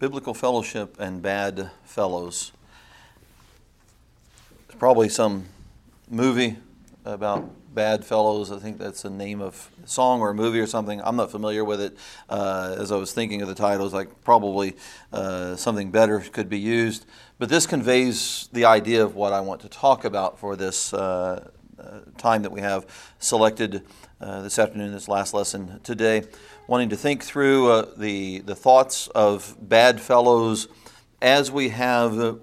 biblical fellowship and bad fellows. There's probably some movie about bad fellows. I think that's a name of a song or a movie or something. I'm not familiar with it. Uh, as I was thinking of the titles, like probably uh, something better could be used. But this conveys the idea of what I want to talk about for this uh, uh time that we have selected uh, this afternoon, this last lesson today wanting to think through uh, the, the thoughts of bad fellows as we have uh,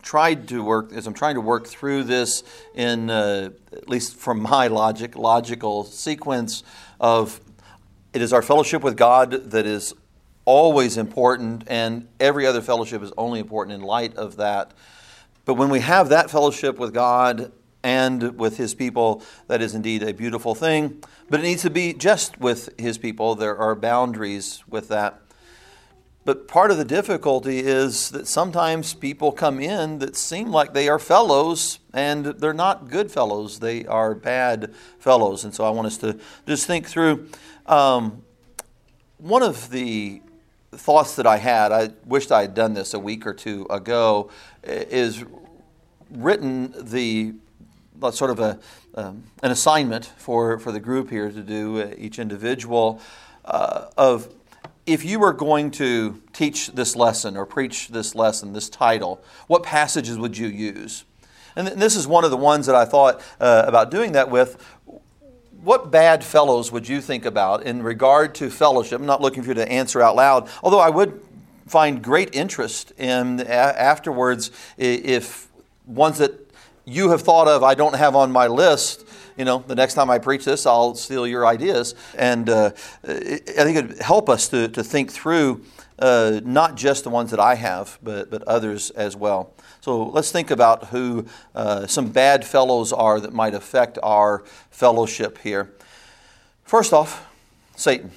tried to work, as I'm trying to work through this in, uh, at least from my logic, logical sequence of it is our fellowship with God that is always important, and every other fellowship is only important in light of that. But when we have that fellowship with God and with his people, that is indeed a beautiful thing. But it needs to be just with his people. There are boundaries with that. But part of the difficulty is that sometimes people come in that seem like they are fellows, and they're not good fellows. They are bad fellows. And so I want us to just think through. Um, one of the thoughts that I had, I wished I had done this a week or two ago, is written the sort of a, um, an assignment for, for the group here to do, uh, each individual, uh, of if you were going to teach this lesson or preach this lesson, this title, what passages would you use? And this is one of the ones that I thought uh, about doing that with. What bad fellows would you think about in regard to fellowship? I'm not looking for you to answer out loud, although I would find great interest in afterwards if ones that you have thought of, I don't have on my list, you know, the next time I preach this, I'll steal your ideas. And uh, I think it would help us to, to think through uh, not just the ones that I have, but, but others as well. So let's think about who uh, some bad fellows are that might affect our fellowship here. First off, Satan.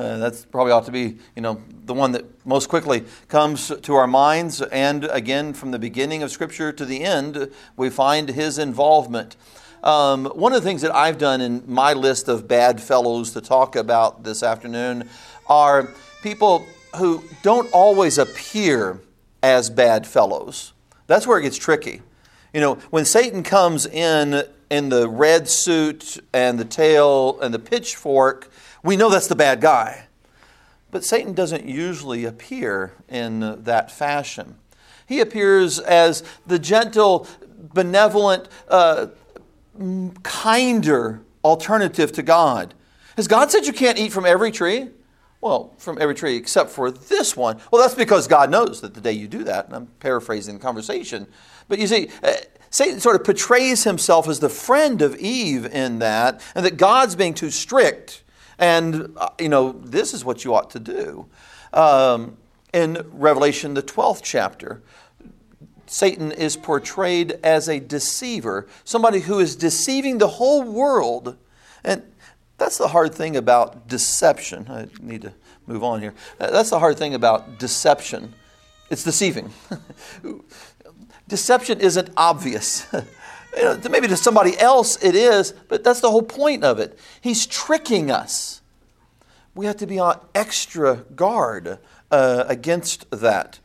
Uh, that's probably ought to be, you know, the one that most quickly comes to our minds. And again, from the beginning of Scripture to the end, we find his involvement. Um, one of the things that I've done in my list of bad fellows to talk about this afternoon are people who don't always appear as bad fellows. That's where it gets tricky. You know, when Satan comes in in the red suit and the tail and the pitchfork, we know that's the bad guy. But Satan doesn't usually appear in that fashion. He appears as the gentle, benevolent, uh, kinder alternative to God. Has God said you can't eat from every tree? Well, from every tree except for this one. Well, that's because God knows that the day you do that, and I'm paraphrasing the conversation. But you see, uh, Satan sort of portrays himself as the friend of Eve in that, and that God's being too strict and, uh, you know, this is what you ought to do. Um, in Revelation, the 12th chapter, Satan is portrayed as a deceiver, somebody who is deceiving the whole world. And that's the hard thing about deception. I need to move on here. Uh, that's the hard thing about deception. It's deceiving. deception isn't obvious. You know, maybe to somebody else it is, but that's the whole point of it. He's tricking us. We have to be on extra guard uh, against that.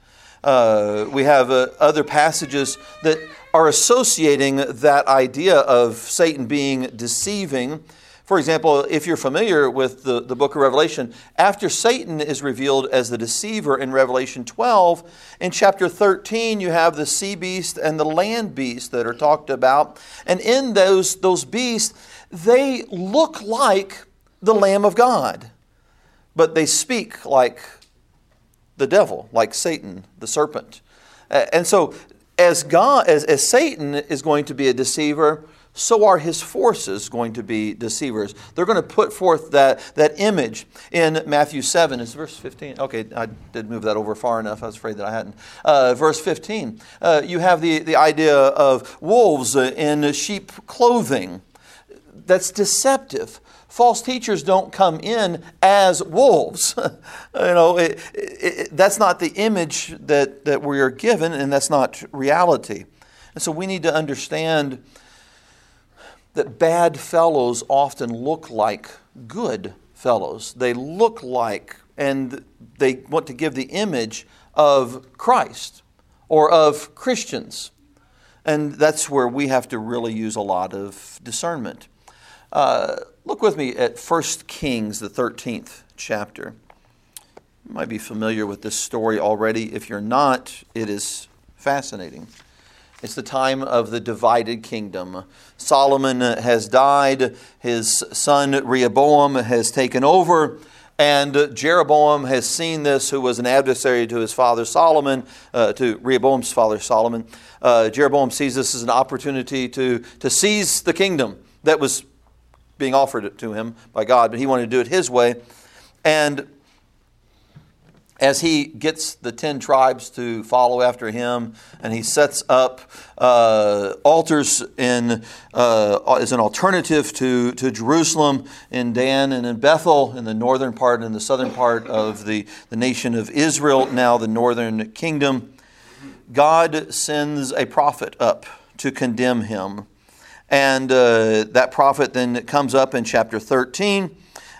Uh, we have uh, other passages that are associating that idea of Satan being deceiving for example, if you're familiar with the, the book of Revelation, after Satan is revealed as the deceiver in Revelation 12, in chapter 13, you have the sea beast and the land beast that are talked about. And in those, those beasts, they look like the Lamb of God, but they speak like the devil, like Satan, the serpent. And so, as, God, as, as Satan is going to be a deceiver, so are his forces going to be deceivers. They're going to put forth that, that image in Matthew 7. Is verse 15? Okay, I did move that over far enough. I was afraid that I hadn't. Uh, verse 15. Uh, you have the, the idea of wolves in sheep clothing. That's deceptive. False teachers don't come in as wolves. you know, it, it, that's not the image that, that we are given, and that's not reality. And so we need to understand that bad fellows often look like good fellows. They look like and they want to give the image of Christ or of Christians. And that's where we have to really use a lot of discernment. Uh, look with me at 1 Kings, the 13th chapter. You might be familiar with this story already. If you're not, it is fascinating. It's the time of the divided kingdom. Solomon has died, his son Rehoboam has taken over, and Jeroboam has seen this, who was an adversary to his father Solomon, uh, to Rehoboam's father Solomon. Uh, Jeroboam sees this as an opportunity to, to seize the kingdom that was being offered to him by God, but he wanted to do it his way. And as he gets the 10 tribes to follow after him and he sets up uh, altars in, uh, as an alternative to, to jerusalem in dan and in bethel in the northern part and the southern part of the, the nation of israel now the northern kingdom. God sends a prophet up to condemn him. And uh, that prophet then comes up in chapter 13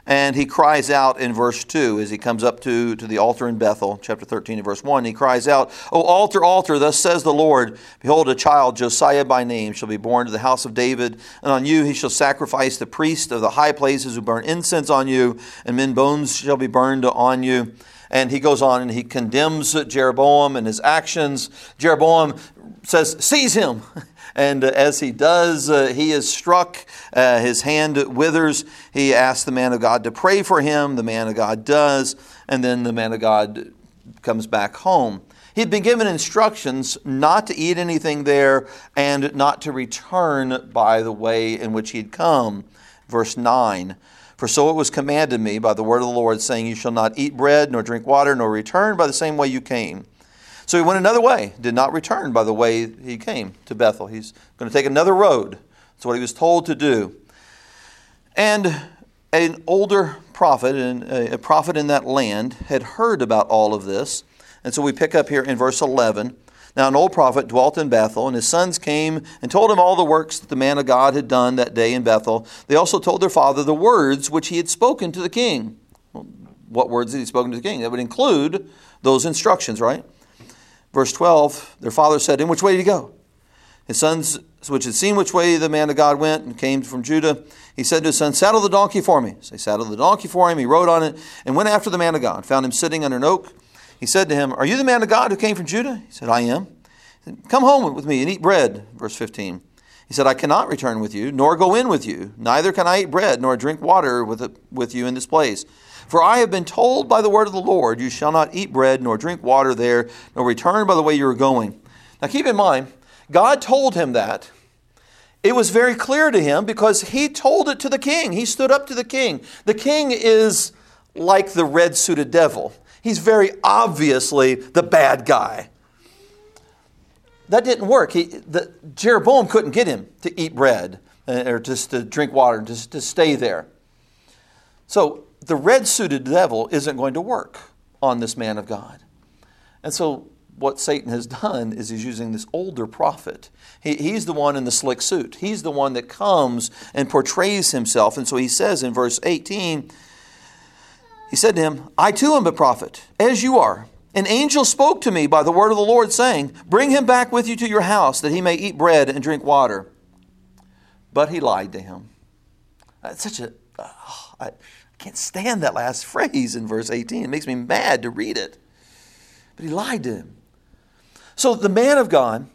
and he cries out in verse 2 as he comes up to, to the altar in Bethel, chapter 13 and verse 1. He cries out, O altar, altar, thus says the Lord, Behold, a child, Josiah by name, shall be born to the house of David, and on you he shall sacrifice the priest of the high places who burn incense on you, and men bones shall be burned on you. And he goes on and he condemns Jeroboam and his actions. Jeroboam says, Seize him. And as he does, uh, he is struck. Uh, his hand withers. He asks the man of God to pray for him. The man of God does. And then the man of God comes back home. He had been given instructions not to eat anything there and not to return by the way in which he had come. Verse 9. For so it was commanded me by the word of the Lord, saying, You shall not eat bread, nor drink water, nor return by the same way you came. So he went another way, did not return by the way he came to Bethel. He's going to take another road. That's what he was told to do. And an older prophet, a prophet in that land, had heard about all of this. And so we pick up here in verse 11. Now, an old prophet dwelt in Bethel, and his sons came and told him all the works that the man of God had done that day in Bethel. They also told their father the words which he had spoken to the king. Well, what words had he spoken to the king? That would include those instructions, right? Verse 12, their father said, In which way did he go? His sons, which had seen which way the man of God went and came from Judah, he said to his son, Saddle the donkey for me. So he saddled the donkey for him. He rode on it and went after the man of God, found him sitting under an oak. He said to him, Are you the man of God who came from Judah? He said, I am. Said, Come home with me and eat bread. Verse 15. He said, I cannot return with you, nor go in with you. Neither can I eat bread, nor drink water with, with you in this place. For I have been told by the word of the Lord, you shall not eat bread nor drink water there, nor return by the way you are going. Now keep in mind, God told him that. It was very clear to him because he told it to the king. He stood up to the king. The king is like the red suited devil, he's very obviously the bad guy. That didn't work. He, the, Jeroboam couldn't get him to eat bread uh, or just to drink water, just to stay there. So the red suited devil isn't going to work on this man of God. And so, what Satan has done is he's using this older prophet. He, he's the one in the slick suit, he's the one that comes and portrays himself. And so, he says in verse 18, he said to him, I too am a prophet, as you are. An angel spoke to me by the word of the Lord, saying, Bring him back with you to your house, that he may eat bread and drink water. But he lied to him. That's such a. I, can't stand that last phrase in verse 18. It makes me mad to read it. But he lied to him. So the man of God,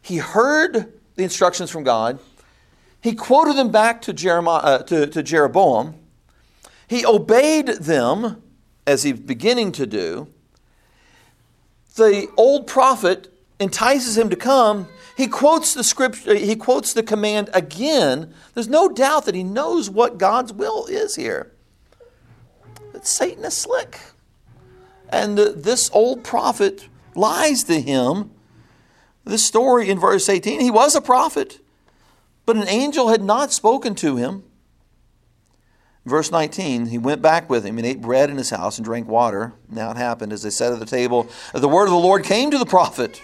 he heard the instructions from God. He quoted them back to, Jeremiah, uh, to, to Jeroboam. He obeyed them as he's beginning to do. The old prophet entices him to come. He quotes the scripture, he quotes the command again. There's no doubt that he knows what God's will is here. But Satan is slick. And this old prophet lies to him. This story in verse 18, he was a prophet, but an angel had not spoken to him. Verse 19, he went back with him and ate bread in his house and drank water. Now it happened as they sat at the table, the word of the Lord came to the prophet.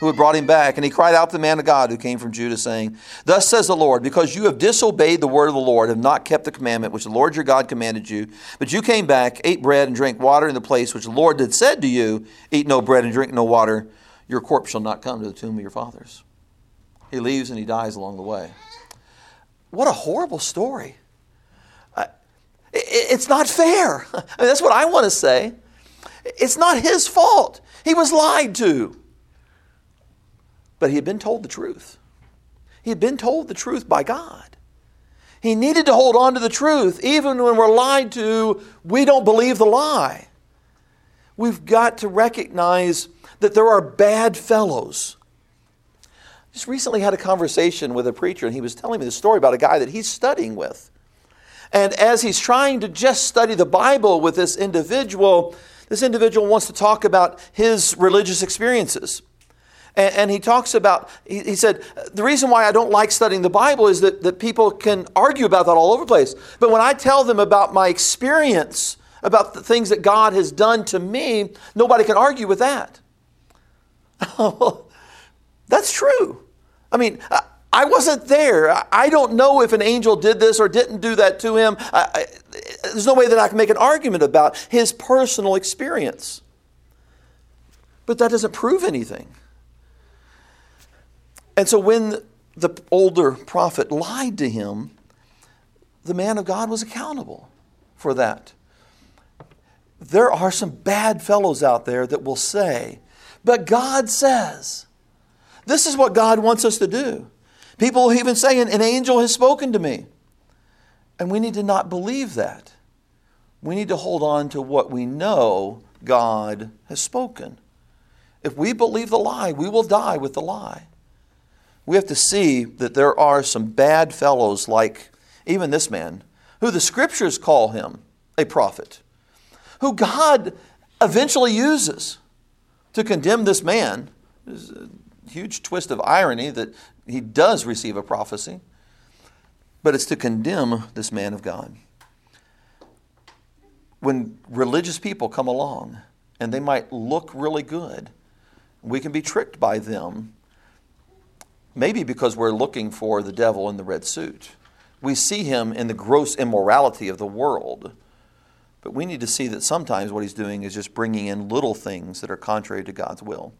Who had brought him back. And he cried out to the man of God who came from Judah, saying, Thus says the Lord, because you have disobeyed the word of the Lord, have not kept the commandment which the Lord your God commanded you, but you came back, ate bread, and drank water in the place which the Lord had said to you, Eat no bread and drink no water, your corpse shall not come to the tomb of your fathers. He leaves and he dies along the way. What a horrible story. It's not fair. I mean, that's what I want to say. It's not his fault. He was lied to. But he had been told the truth. He had been told the truth by God. He needed to hold on to the truth. Even when we're lied to, we don't believe the lie. We've got to recognize that there are bad fellows. Just recently had a conversation with a preacher, and he was telling me the story about a guy that he's studying with. And as he's trying to just study the Bible with this individual, this individual wants to talk about his religious experiences. And, and he talks about, he, he, said, the reason why I don't like studying the Bible is that, that people can argue about that all over the place. But when I tell them about my experience, about the things that God has done to me, nobody can argue with that. That's true. I mean, I wasn't there. I don't know if an angel did this or didn't do that to him. I, I, there's no way that I can make an argument about his personal experience. But that doesn't prove anything. And so when the older prophet lied to him, the man of God was accountable for that. There are some bad fellows out there that will say, but God says, this is what God wants us to do. People will even saying, an angel has spoken to me. And we need to not believe that. We need to hold on to what we know God has spoken. If we believe the lie, we will die with the lie we have to see that there are some bad fellows like even this man, who the scriptures call him a prophet, who God eventually uses to condemn this man. There's a huge twist of irony that he does receive a prophecy, but it's to condemn this man of God. When religious people come along and they might look really good, we can be tricked by them Maybe because we're looking for the devil in the red suit. We see him in the gross immorality of the world. But we need to see that sometimes what he's doing is just bringing in little things that are contrary to God's will.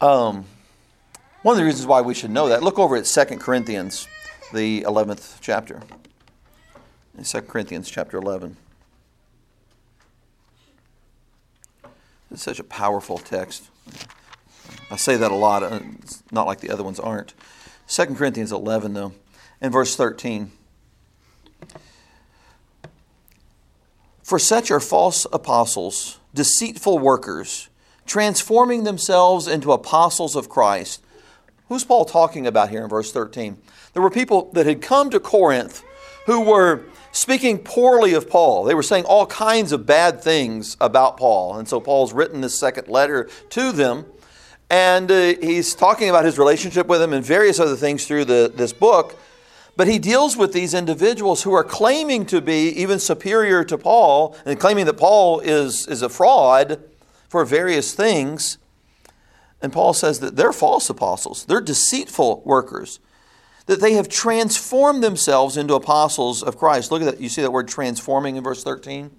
Um, one of the reasons why we should know that, look over at 2 Corinthians, the 11th chapter. In 2 Corinthians chapter 11. It's such a powerful text. I say that a lot. Uh, it's not like the other ones aren't. 2 Corinthians 11, though, and verse 13. For such are false apostles, deceitful workers, transforming themselves into apostles of Christ. Who's Paul talking about here in verse 13? There were people that had come to Corinth who were speaking poorly of Paul. They were saying all kinds of bad things about Paul. And so Paul's written this second letter to them. And uh, he's talking about his relationship with him and various other things through the, this book. But he deals with these individuals who are claiming to be even superior to Paul and claiming that Paul is, is a fraud for various things. And Paul says that they're false apostles, they're deceitful workers, that they have transformed themselves into apostles of Christ. Look at that. You see that word transforming in verse 13?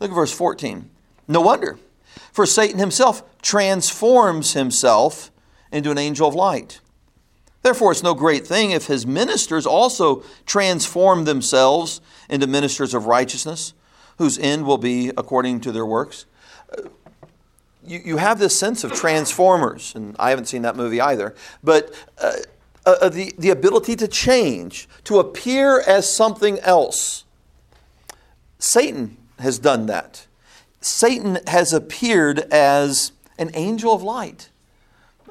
Look at verse 14. No wonder. For Satan himself transforms himself into an angel of light. Therefore, it's no great thing if his ministers also transform themselves into ministers of righteousness, whose end will be according to their works. You, you have this sense of transformers, and I haven't seen that movie either, but uh, uh, the, the ability to change, to appear as something else. Satan has done that. Satan has appeared as an angel of light.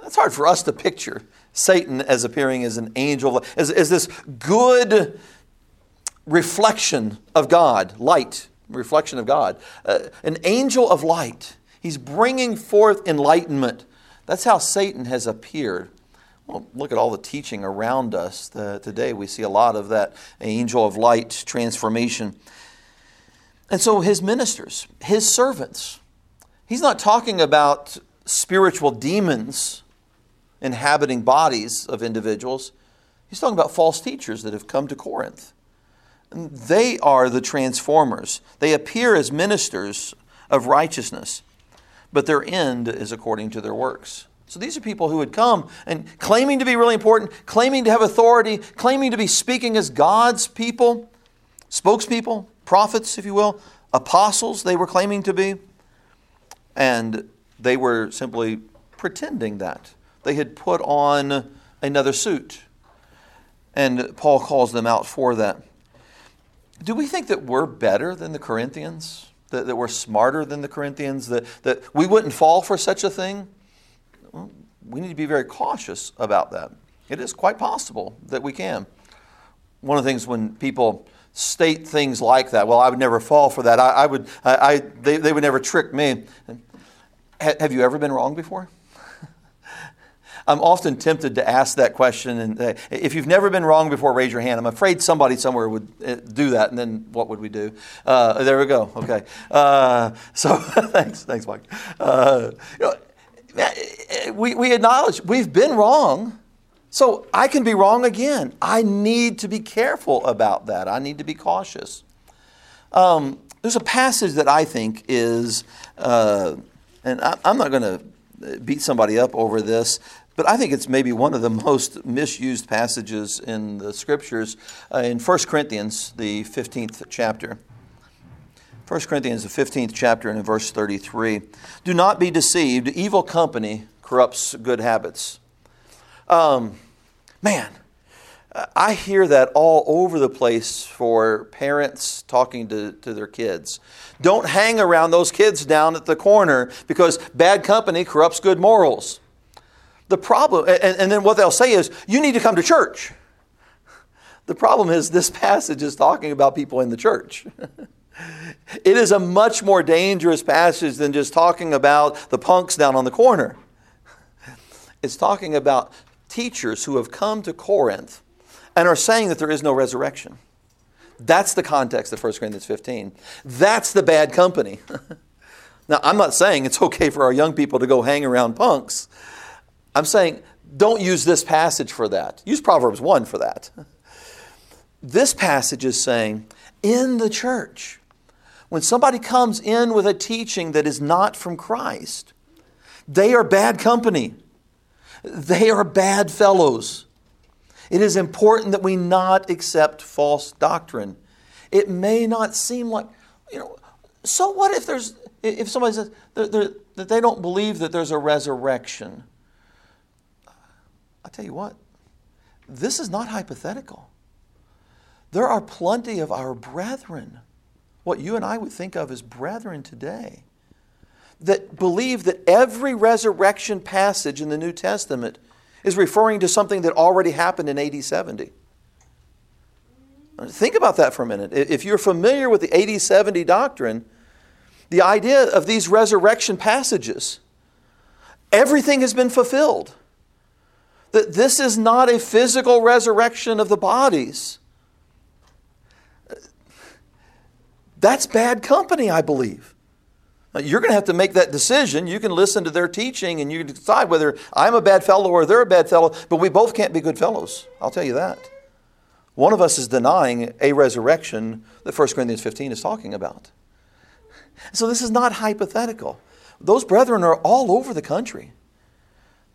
That's hard for us to picture Satan as appearing as an angel, as, as this good reflection of God, light, reflection of God, uh, an angel of light. He's bringing forth enlightenment. That's how Satan has appeared. Well, look at all the teaching around us the, today. We see a lot of that angel of light transformation. And so his ministers, his servants, he's not talking about spiritual demons inhabiting bodies of individuals. He's talking about false teachers that have come to Corinth. And they are the transformers. They appear as ministers of righteousness, but their end is according to their works. So these are people who had come and claiming to be really important, claiming to have authority, claiming to be speaking as God's people, spokespeople, prophets, if you will, apostles, they were claiming to be. And they were simply pretending that. They had put on another suit. And Paul calls them out for that. Do we think that we're better than the Corinthians? That, that we're smarter than the Corinthians? That, that we wouldn't fall for such a thing? Well, we need to be very cautious about that. It is quite possible that we can. One of the things when people state things like that, well, I would never fall for that. I, I would, I, I, they, they would never trick me. Have you ever been wrong before? I'm often tempted to ask that question. And uh, if you've never been wrong before, raise your hand. I'm afraid somebody somewhere would uh, do that. And then what would we do? Uh, there we go. Okay. Uh, so thanks, thanks, Mike. Uh, you know, we, we acknowledge we've been wrong. So I can be wrong again. I need to be careful about that. I need to be cautious. Um, there's a passage that I think is, uh, and I, I'm not going to beat somebody up over this, but I think it's maybe one of the most misused passages in the scriptures uh, in 1 Corinthians, the 15th chapter. 1 Corinthians, the 15th chapter, and in verse 33. Do not be deceived. Evil company corrupts good habits. Um, man, I hear that all over the place for parents talking to, to their kids. Don't hang around those kids down at the corner because bad company corrupts good morals. The problem, and, and then what they'll say is, you need to come to church. The problem is, this passage is talking about people in the church. it is a much more dangerous passage than just talking about the punks down on the corner. It's talking about teachers who have come to Corinth and are saying that there is no resurrection. That's the context of 1 Corinthians 15. That's the bad company. now, I'm not saying it's okay for our young people to go hang around punks. I'm saying don't use this passage for that. Use Proverbs 1 for that. This passage is saying in the church, when somebody comes in with a teaching that is not from Christ, they are bad company. They are bad fellows. It is important that we not accept false doctrine. It may not seem like, you know, so what if there's, if somebody says that they don't believe that there's a resurrection? I tell you what, this is not hypothetical. There are plenty of our brethren, what you and I would think of as brethren today, that believe that every resurrection passage in the New Testament is referring to something that already happened in AD 70. Think about that for a minute. If you're familiar with the AD 70 doctrine, the idea of these resurrection passages, everything has been fulfilled that this is not a physical resurrection of the bodies. That's bad company, I believe. You're going to have to make that decision. You can listen to their teaching and you can decide whether I'm a bad fellow or they're a bad fellow, but we both can't be good fellows. I'll tell you that. One of us is denying a resurrection that 1 Corinthians 15 is talking about. So this is not hypothetical. Those brethren are all over the country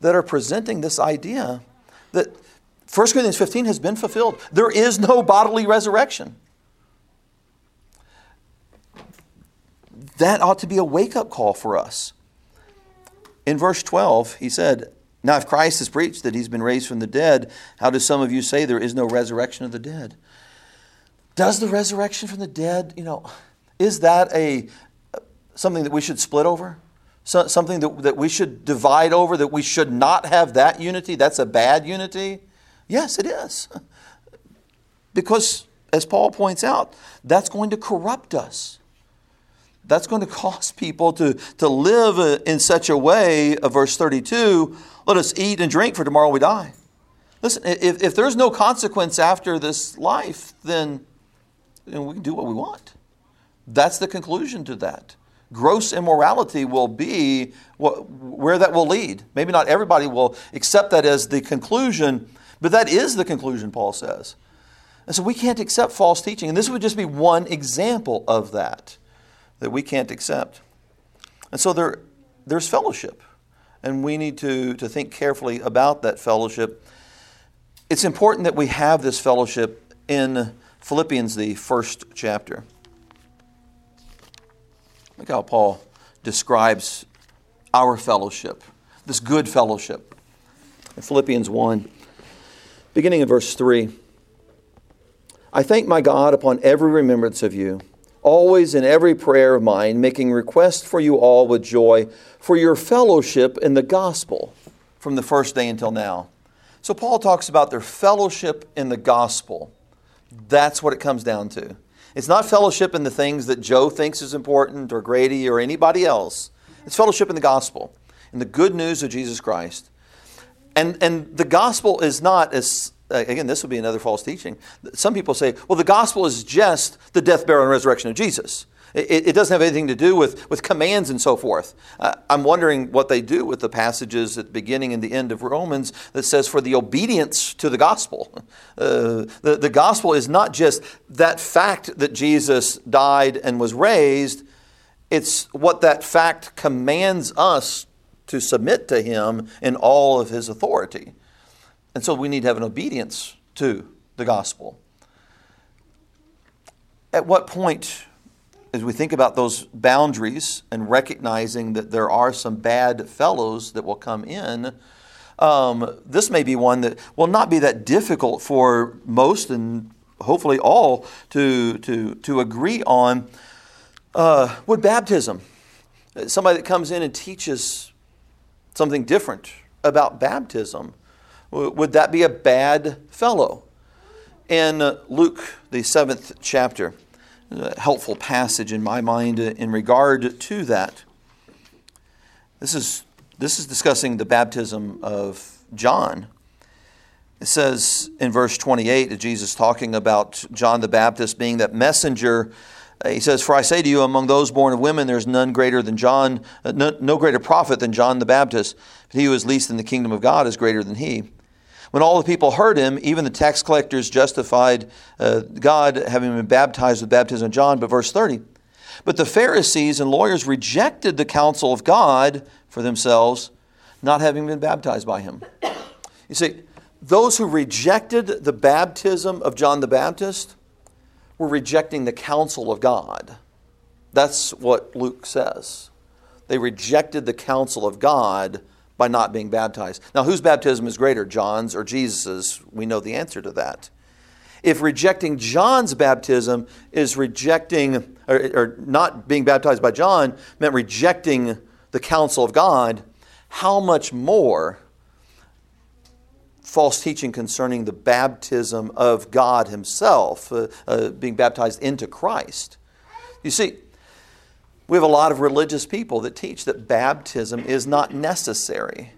that are presenting this idea that 1 Corinthians 15 has been fulfilled. There is no bodily resurrection. That ought to be a wake up call for us. In verse 12, he said, Now, if Christ has preached that he's been raised from the dead, how do some of you say there is no resurrection of the dead? Does the resurrection from the dead, you know, is that a something that we should split over? so, something that, that we should divide over, that we should not have that unity? That's a bad unity? Yes, it is. Because, as Paul points out, that's going to corrupt us. That's going to cause people to, to live uh, in such a way, of verse 32, let us eat and drink, for tomorrow we die. Listen, if, if there's no consequence after this life, then know, we can do what we want. That's the conclusion to that. gross immorality will be what, where that will lead. Maybe not everybody will accept that as the conclusion, but that is the conclusion, Paul says. And so we can't accept false teaching. And this would just be one example of that that we can't accept. And so there, there's fellowship. And we need to, to think carefully about that fellowship. It's important that we have this fellowship in Philippians, the first chapter. Look how Paul describes our fellowship, this good fellowship. In Philippians 1, beginning in verse 3 I thank my God upon every remembrance of you, always in every prayer of mine, making request for you all with joy for your fellowship in the gospel from the first day until now. So, Paul talks about their fellowship in the gospel. That's what it comes down to. It's not fellowship in the things that Joe thinks is important or Grady or anybody else. It's fellowship in the gospel, in the good news of Jesus Christ. And, and the gospel is not, as again, this would be another false teaching. Some people say, well, the gospel is just the death, burial, and resurrection of Jesus. It, it, doesn't have anything to do with, with commands and so forth. Uh, I'm wondering what they do with the passages at the beginning and the end of Romans that says for the obedience to the gospel. Uh, the, the gospel is not just that fact that Jesus died and was raised, it's what that fact commands us to submit to him in all of his authority. And so we need to have an obedience to the gospel. At what point as we think about those boundaries and recognizing that there are some bad fellows that will come in, um, this may be one that will not be that difficult for most and hopefully all to, to, to agree on. Uh, would baptism, somebody that comes in and teaches something different about baptism, would that be a bad fellow? In Luke, the seventh chapter, a helpful passage in my mind in regard to that. This is, this is discussing the baptism of John. It says in verse 28, Jesus talking about John the Baptist being that messenger. He says, For I say to you, among those born of women, there is none greater than John, uh, no, no greater prophet than John the Baptist. But he who is least in the kingdom of God is greater than he. When all the people heard him, even the tax collectors justified uh, God, having been baptized with baptism of John. But verse 30 But the Pharisees and lawyers rejected the counsel of God for themselves, not having been baptized by him. You see, those who rejected the baptism of John the Baptist were rejecting the counsel of God. That's what Luke says. They rejected the counsel of God by not being baptized. Now, whose baptism is greater, John's or Jesus's? We know the answer to that. If rejecting John's baptism is rejecting, or, or not being baptized by John meant rejecting the counsel of God, how much more false teaching concerning the baptism of God Himself, uh, uh, being baptized into Christ? You see, we have a lot of religious people that teach that baptism is not necessary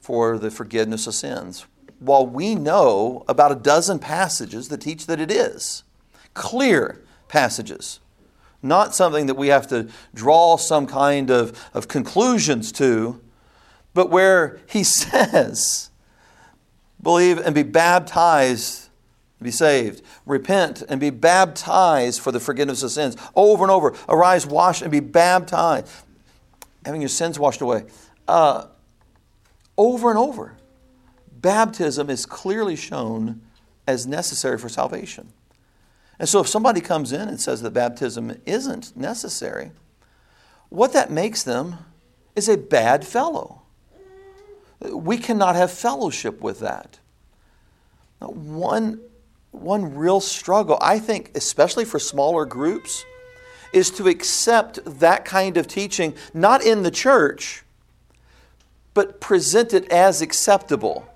for the forgiveness of sins, while we know about a dozen passages that teach that it is. Clear passages. Not something that we have to draw some kind of, of conclusions to, but where he says, believe and be baptized be saved. Repent and be baptized for the forgiveness of sins. Over and over. Arise, wash, and be baptized. Having your sins washed away. Uh, over and over. Baptism is clearly shown as necessary for salvation. And so if somebody comes in and says that baptism isn't necessary, what that makes them is a bad fellow. We cannot have fellowship with that. One one real struggle, I think, especially for smaller groups, is to accept that kind of teaching, not in the church, but present it as acceptable.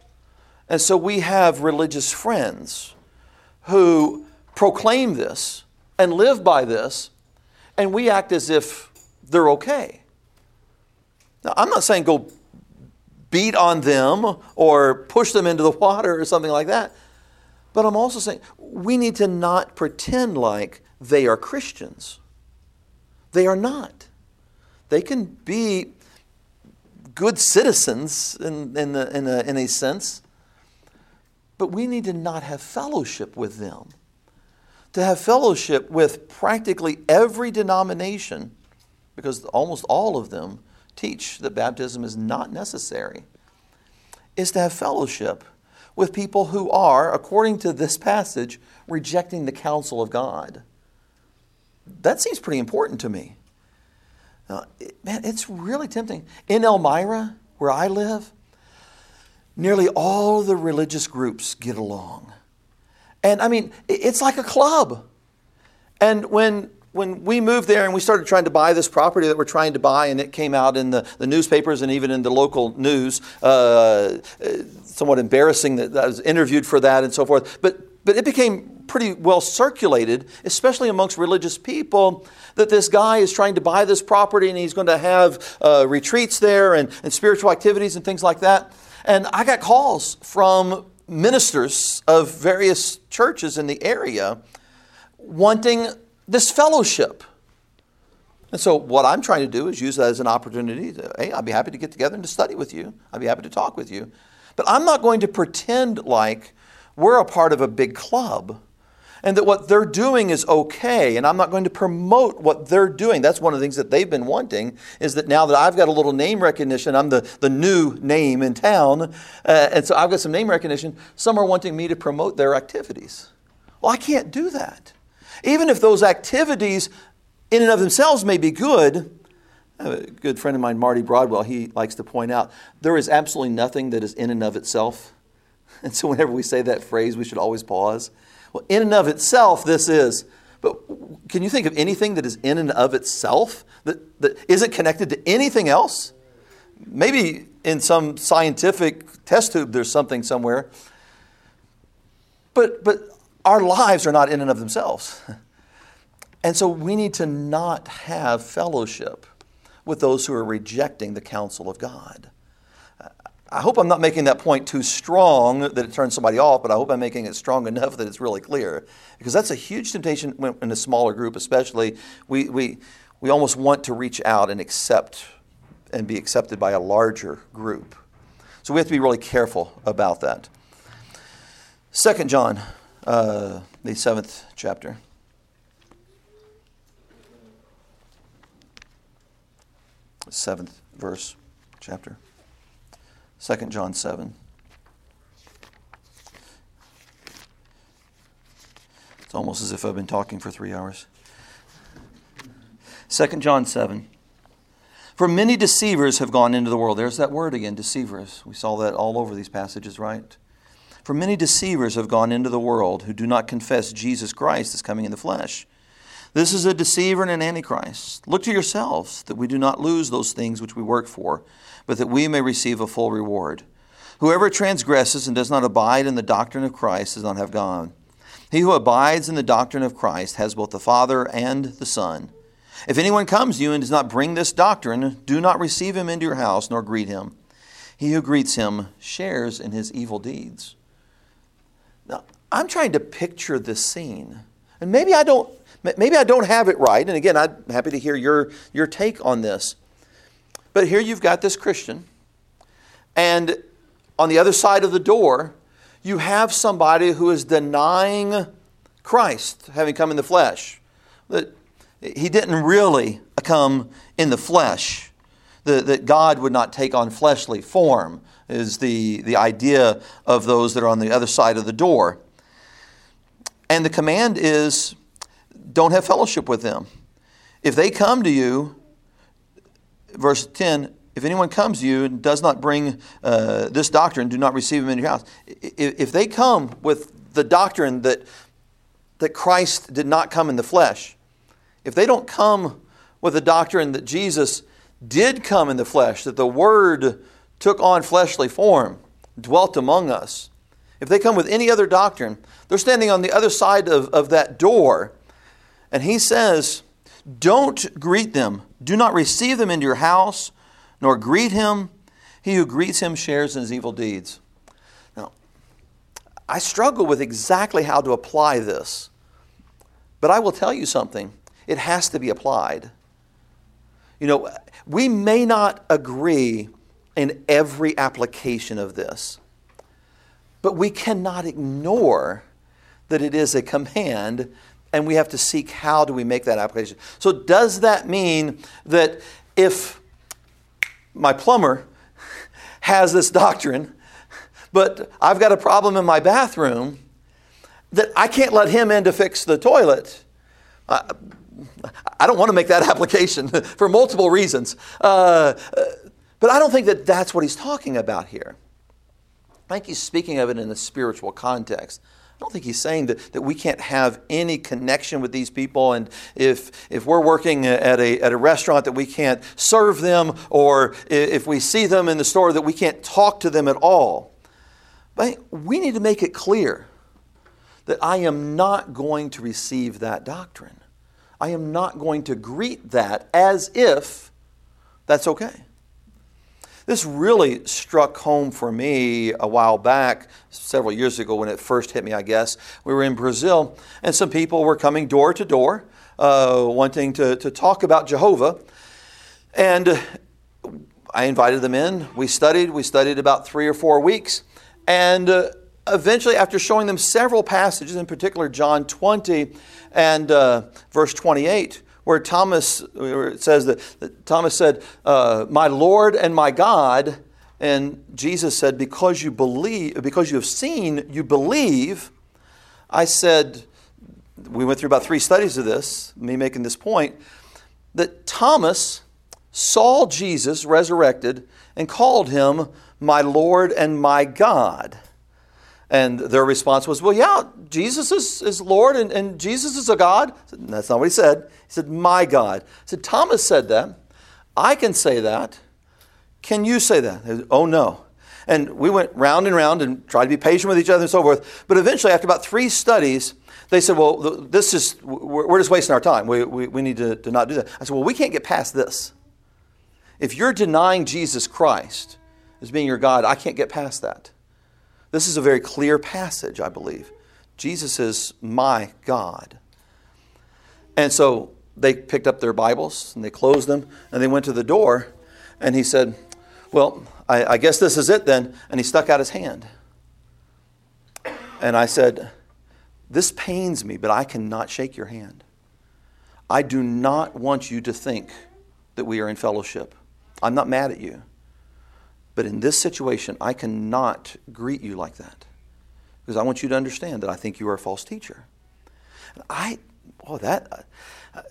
And so we have religious friends who proclaim this and live by this, and we act as if they're okay. Now, I'm not saying go beat on them or push them into the water or something like that. But I'm also saying we need to not pretend like they are Christians. They are not. they can be good citizens in, in, the, in, a, in a sense, but we need to not have fellowship with them. To have fellowship with practically every denomination, because almost all of them teach that baptism is not necessary, is to have fellowship with people who are, according to this passage, rejecting the counsel of God. That seems pretty important to me. Now, it, man, it's really tempting. In Elmira, where I live, nearly all the religious groups get along. And I mean, it's like a club. And when when we moved there and we started trying to buy this property that we're trying to buy, and it came out in the, the newspapers and even in the local news, uh, somewhat embarrassing that I was interviewed for that and so forth. But, but it became pretty well circulated, especially amongst religious people, that this guy is trying to buy this property and he's going to have uh, retreats there and, and spiritual activities and things like that. And I got calls from ministers of various churches in the area wanting this fellowship. And so, what I'm trying to do is use that as an opportunity to, hey, I'd be happy to get together and to study with you. I'd be happy to talk with you. But I'm not going to pretend like we're a part of a big club and that what they're doing is okay and i'm not going to promote what they're doing that's one of the things that they've been wanting is that now that i've got a little name recognition i'm the, the new name in town uh, and so i've got some name recognition some are wanting me to promote their activities well i can't do that even if those activities in and of themselves may be good, a good friend of mine, Marty Broadwell, he likes to point out there is absolutely nothing that is in and of itself. And so whenever we say that phrase, we should always pause. Well, in and of itself, this is. But can you think of anything that is in and of itself that, that isn't connected to anything else? Maybe in some scientific test tube there's something somewhere. But, but our lives are not in and of themselves. And so we need to not have fellowship with those who are rejecting the counsel of God. I hope I'm not making that point too strong that it turns somebody off, but I hope I'm making it strong enough that it's really clear. Because that's a huge temptation in a smaller group, especially. We, we, we almost want to reach out and accept and be accepted by a larger group. So we have to be really careful about that. Second John uh, the seventh chapter. Seventh verse, chapter. Second John 7. It's almost as if I've been talking for three hours. Second John 7. For many deceivers have gone into the world. There's that word again, deceivers. We saw that all over these passages, right? For many deceivers have gone into the world who do not confess Jesus Christ is coming in the flesh. This is a deceiver and an antichrist. Look to yourselves that we do not lose those things which we work for, but that we may receive a full reward. Whoever transgresses and does not abide in the doctrine of Christ does not have God. He who abides in the doctrine of Christ has both the Father and the Son. If anyone comes to you and does not bring this doctrine, do not receive him into your house nor greet him. He who greets him shares in his evil deeds. Now, I'm trying to picture this scene. And maybe I don't maybe I don't have it right. And again, I'm happy to hear your, your take on this. But here you've got this Christian, and on the other side of the door, you have somebody who is denying Christ having come in the flesh. That he didn't really come in the flesh. That, that God would not take on fleshly form is the, the idea of those that are on the other side of the door. And the command is don't have fellowship with them. If they come to you, verse 10, if anyone comes to you and does not bring uh, this doctrine, do not receive him in your house. If they come with the doctrine that, that Christ did not come in the flesh, if they don't come with the doctrine that Jesus did come in the flesh, that the Word took on fleshly form, dwelt among us, if they come with any other doctrine, they're standing on the other side of, of that door. And he says, Don't greet them. Do not receive them into your house, nor greet him. He who greets him shares in his evil deeds. Now, I struggle with exactly how to apply this. But I will tell you something it has to be applied. You know, we may not agree in every application of this, but we cannot ignore that it is a command and we have to seek how do we make that application. So, does that mean that if my plumber has this doctrine, but I've got a problem in my bathroom, that I can't let him in to fix the toilet? I, I don't want to make that application for multiple reasons. Uh, but I don't think that that's what he's talking about here. I think he's speaking of it in a spiritual context. I don't think he's saying that, that we can't have any connection with these people, and if, if we're working at a, at a restaurant, that we can't serve them, or if we see them in the store, that we can't talk to them at all. But we need to make it clear that I am not going to receive that doctrine. I am not going to greet that as if that's okay. This really struck home for me a while back, several years ago when it first hit me, I guess. We were in Brazil, and some people were coming door to door uh, wanting to, to talk about Jehovah. And I invited them in. We studied. We studied about three or four weeks. And uh, eventually, after showing them several passages, in particular John 20, and uh, verse 28, where Thomas where it says that, that Thomas said, uh, "My Lord and my God," and Jesus said, "Because you believe, because you have seen, you believe." I said, we went through about three studies of this, me making this point, that Thomas saw Jesus resurrected and called him my Lord and my God. And their response was, Well, yeah, Jesus is, is Lord and, and Jesus is a God. Said, That's not what he said. He said, My God. I said, Thomas said that. I can say that. Can you say that? Said, oh, no. And we went round and round and tried to be patient with each other and so forth. But eventually, after about three studies, they said, Well, this is, we're just wasting our time. We, we, we need to, to not do that. I said, Well, we can't get past this. If you're denying Jesus Christ as being your God, I can't get past that. This is a very clear passage, I believe. Jesus is my God. And so they picked up their Bibles and they closed them and they went to the door and he said, Well, I, I guess this is it then. And he stuck out his hand. And I said, This pains me, but I cannot shake your hand. I do not want you to think that we are in fellowship. I'm not mad at you. But in this situation, I cannot greet you like that because I want you to understand that I think you are a false teacher. I, oh, that, uh,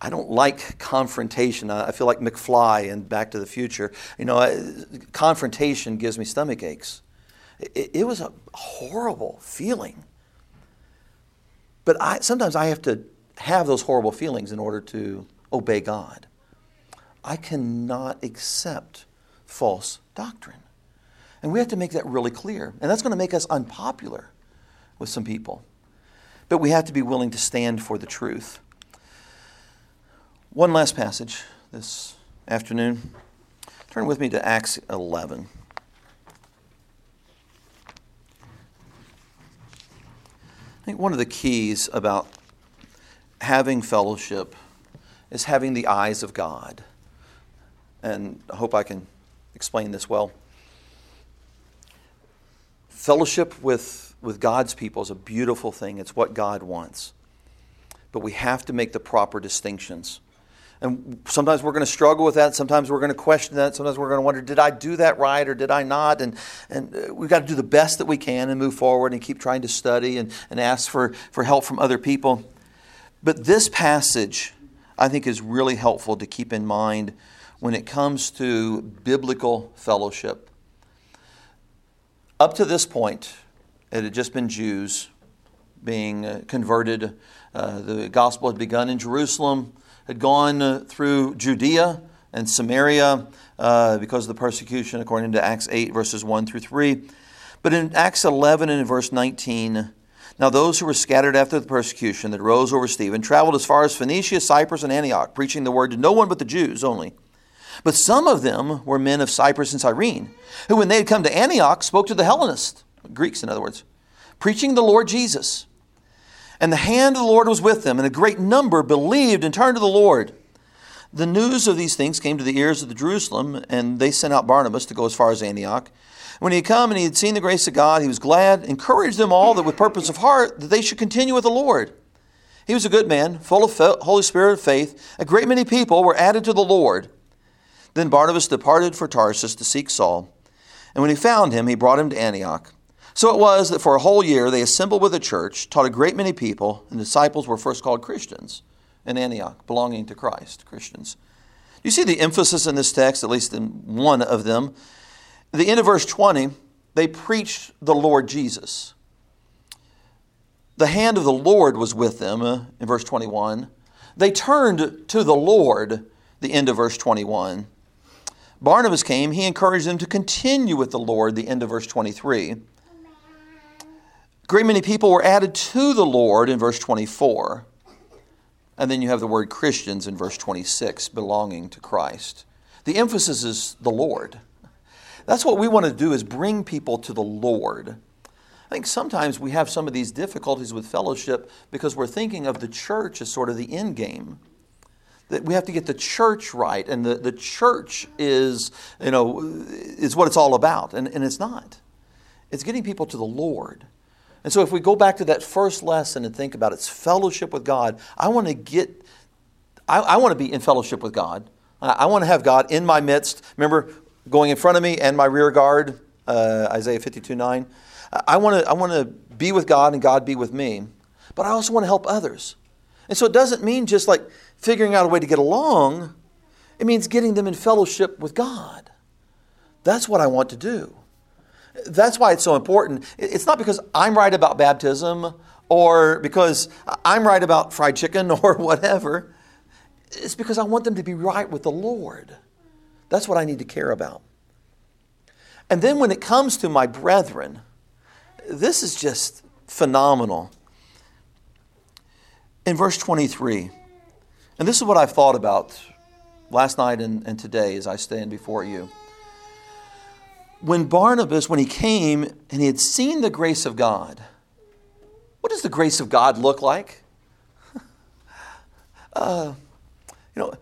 I don't like confrontation. I feel like McFly in Back to the Future. You know, confrontation gives me stomach aches. It, it was a horrible feeling. But I, sometimes I have to have those horrible feelings in order to obey God. I cannot accept false doctrine. And we have to make that really clear. And that's going to make us unpopular with some people. But we have to be willing to stand for the truth. One last passage this afternoon. Turn with me to Acts 11. I think one of the keys about having fellowship is having the eyes of God. And I hope I can explain this well. Fellowship with, with God's people is a beautiful thing, it's what God wants. But we have to make the proper distinctions. And sometimes we're going to struggle with that. Sometimes we're going to question that. Sometimes we're going to wonder, did I do that right or did I not? And, and uh, we've got to do the best that we can and move forward and keep trying to study and, and ask for, for help from other people. But this passage, I think, is really helpful to keep in mind when it comes to biblical fellowship. Up to this point, it had just been Jews being uh, converted. Uh, the gospel had begun in Jerusalem, had gone uh, through Judea and Samaria uh, because of the persecution, according to Acts 8, verses 1 through 3. But in Acts 11 and in verse 19, now those who were scattered after the persecution that rose over Stephen traveled as far as Phoenicia, Cyprus, and Antioch, preaching the word to no one but the Jews only. But some of them were men of Cyprus and Cyrene, who, when they had come to Antioch, spoke to the Hellenists, Greeks in other words, preaching the Lord Jesus. And the hand of the Lord was with them, and a great number believed and turned to the Lord. The news of these things came to the ears of the Jerusalem, and they sent out Barnabas to go as far as Antioch. When he had come and he had seen the grace of God, he was glad, encouraged them all that with purpose of heart that they should continue with the Lord. He was a good man, full of Holy Spirit of faith. A great many people were added to the Lord. Then Barnabas departed for Tarsus to seek Saul. And when he found him, he brought him to Antioch. So it was that for a whole year they assembled with the church, taught a great many people, and disciples were first called Christians in Antioch, belonging to Christ, Christians. You see the emphasis in this text, at least in one of them. At the end of verse 20, they preached the Lord Jesus. The hand of the Lord was with them uh, in verse 21. They turned to the Lord, the end of verse 21. Barnabas came, he encouraged them to continue with the Lord, the end of verse 23. Great many people were added to the Lord in verse 24. And then you have the word Christians in verse 26, belonging to Christ. The emphasis is the Lord. That's what we want to do is bring people to the Lord. I think sometimes we have some of these difficulties with fellowship because we're thinking of the church as sort of the end game. That we have to get the church right, and the, the church is, you know, is what it's all about. And, and it's not. It's getting people to the Lord. And so if we go back to that first lesson and think about its fellowship with God, I want to get, I, I want to be in fellowship with God. I, I, want to have God in my midst. Remember, going in front of me and my rear guard, uh, Isaiah 52 9. I want to I want to be with God and God be with me, but I also want to help others. And so it doesn't mean just like figuring out a way to get along. It means getting them in fellowship with God. That's what I want to do. That's why it's so important. It's not because I'm right about baptism or because I'm right about fried chicken or whatever. It's because I want them to be right with the Lord. That's what I need to care about. And then when it comes to my brethren, this is just phenomenal. In verse 23, and this is what I've thought about last night and, and today as I stand before you when Barnabas, when he came and he had seen the grace of God, what does the grace of God look like? uh, you know,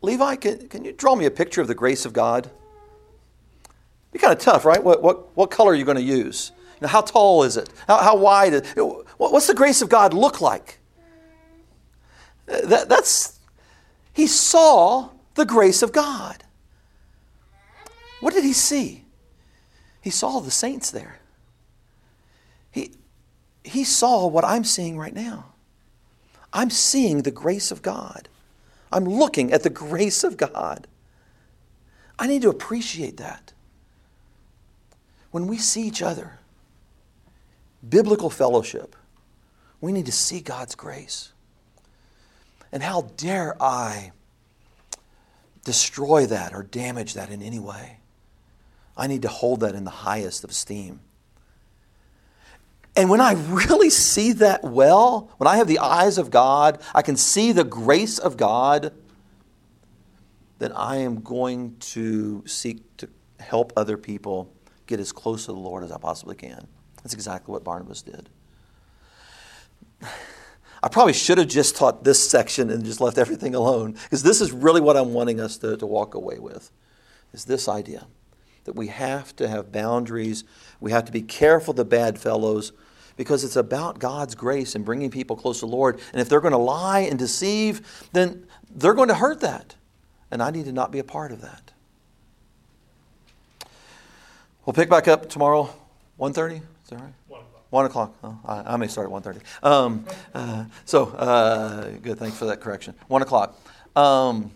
Levi, can, can you draw me a picture of the grace of God? Be kind of tough, right? What, what, what color are you going to use? You know, how tall is it? How, how wide? Is, what's the grace of God look like? That, that's, he saw the grace of God. What did he see? He saw the saints there. He, he saw what I'm seeing right now. I'm seeing the grace of God. I'm looking at the grace of God. I need to appreciate that. When we see each other, biblical fellowship, we need to see God's grace. And how dare I destroy that or damage that in any way? I need to hold that in the highest of esteem. And when I really see that well, when I have the eyes of God, I can see the grace of God, then I am going to seek to help other people get as close to the Lord as I possibly can. That's exactly what Barnabas did. I probably should have just taught this section and just left everything alone, because this is really what I'm wanting us to, to walk away with, is this idea that we have to have boundaries. We have to be careful the bad fellows because it's about God's grace and bringing people close to the Lord. And if they're going to lie and deceive, then they're going to hurt that. And I need to not be a part of that. We'll pick back up tomorrow, 1.30? Is that right? 1 o'clock. Oh, I, I, may start at 1.30. Um, uh, so, uh, good. Thanks for that correction. 1 o'clock. Um,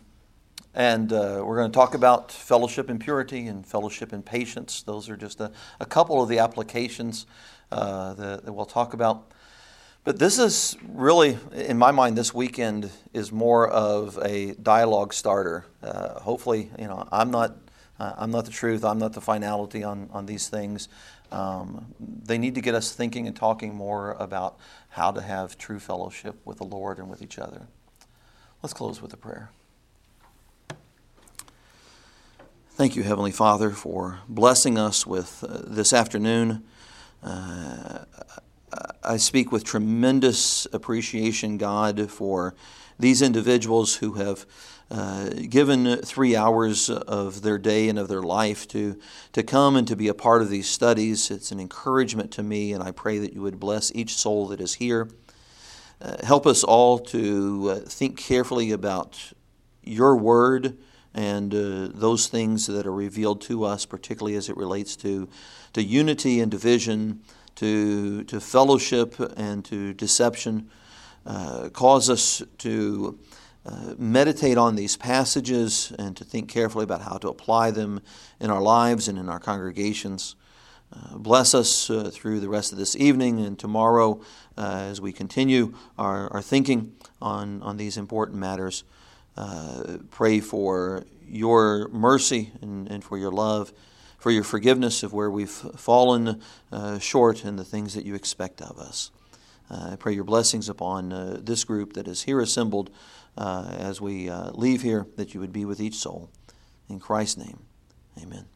and uh, we're going to talk about fellowship in purity and fellowship in patience. Those are just a, a couple of the applications uh, that, that, we'll talk about. But this is really, in my mind, this weekend is more of a dialogue starter. Uh, hopefully, you know, I'm not, uh, I'm not the truth. I'm not the finality on, on these things. Um, they need to get us thinking and talking more about how to have true fellowship with the Lord and with each other. Let's close with a prayer. Thank you, Heavenly Father, for blessing us with uh, this afternoon. Uh, I speak with tremendous appreciation, God, for these individuals who have uh, given three hours of their day and of their life to, to come and to be a part of these studies. It's an encouragement to me, and I pray that you would bless each soul that is here. Uh, help us all to uh, think carefully about your word and uh, those things that are revealed to us, particularly as it relates to, to unity and division, to, to fellowship and to deception. Uh, cause us to uh, meditate on these passages and to think carefully about how to apply them in our lives and in our congregations. Uh, bless us uh, through the rest of this evening and tomorrow uh, as we continue our, our thinking on, on these important matters. Uh, pray for your mercy and, and for your love, for your forgiveness of where we've fallen short in the things that you expect of us. Uh, I pray your blessings upon uh, this group that is here assembled uh, as we leave here, that you would be with each soul. In Christ's name, amen.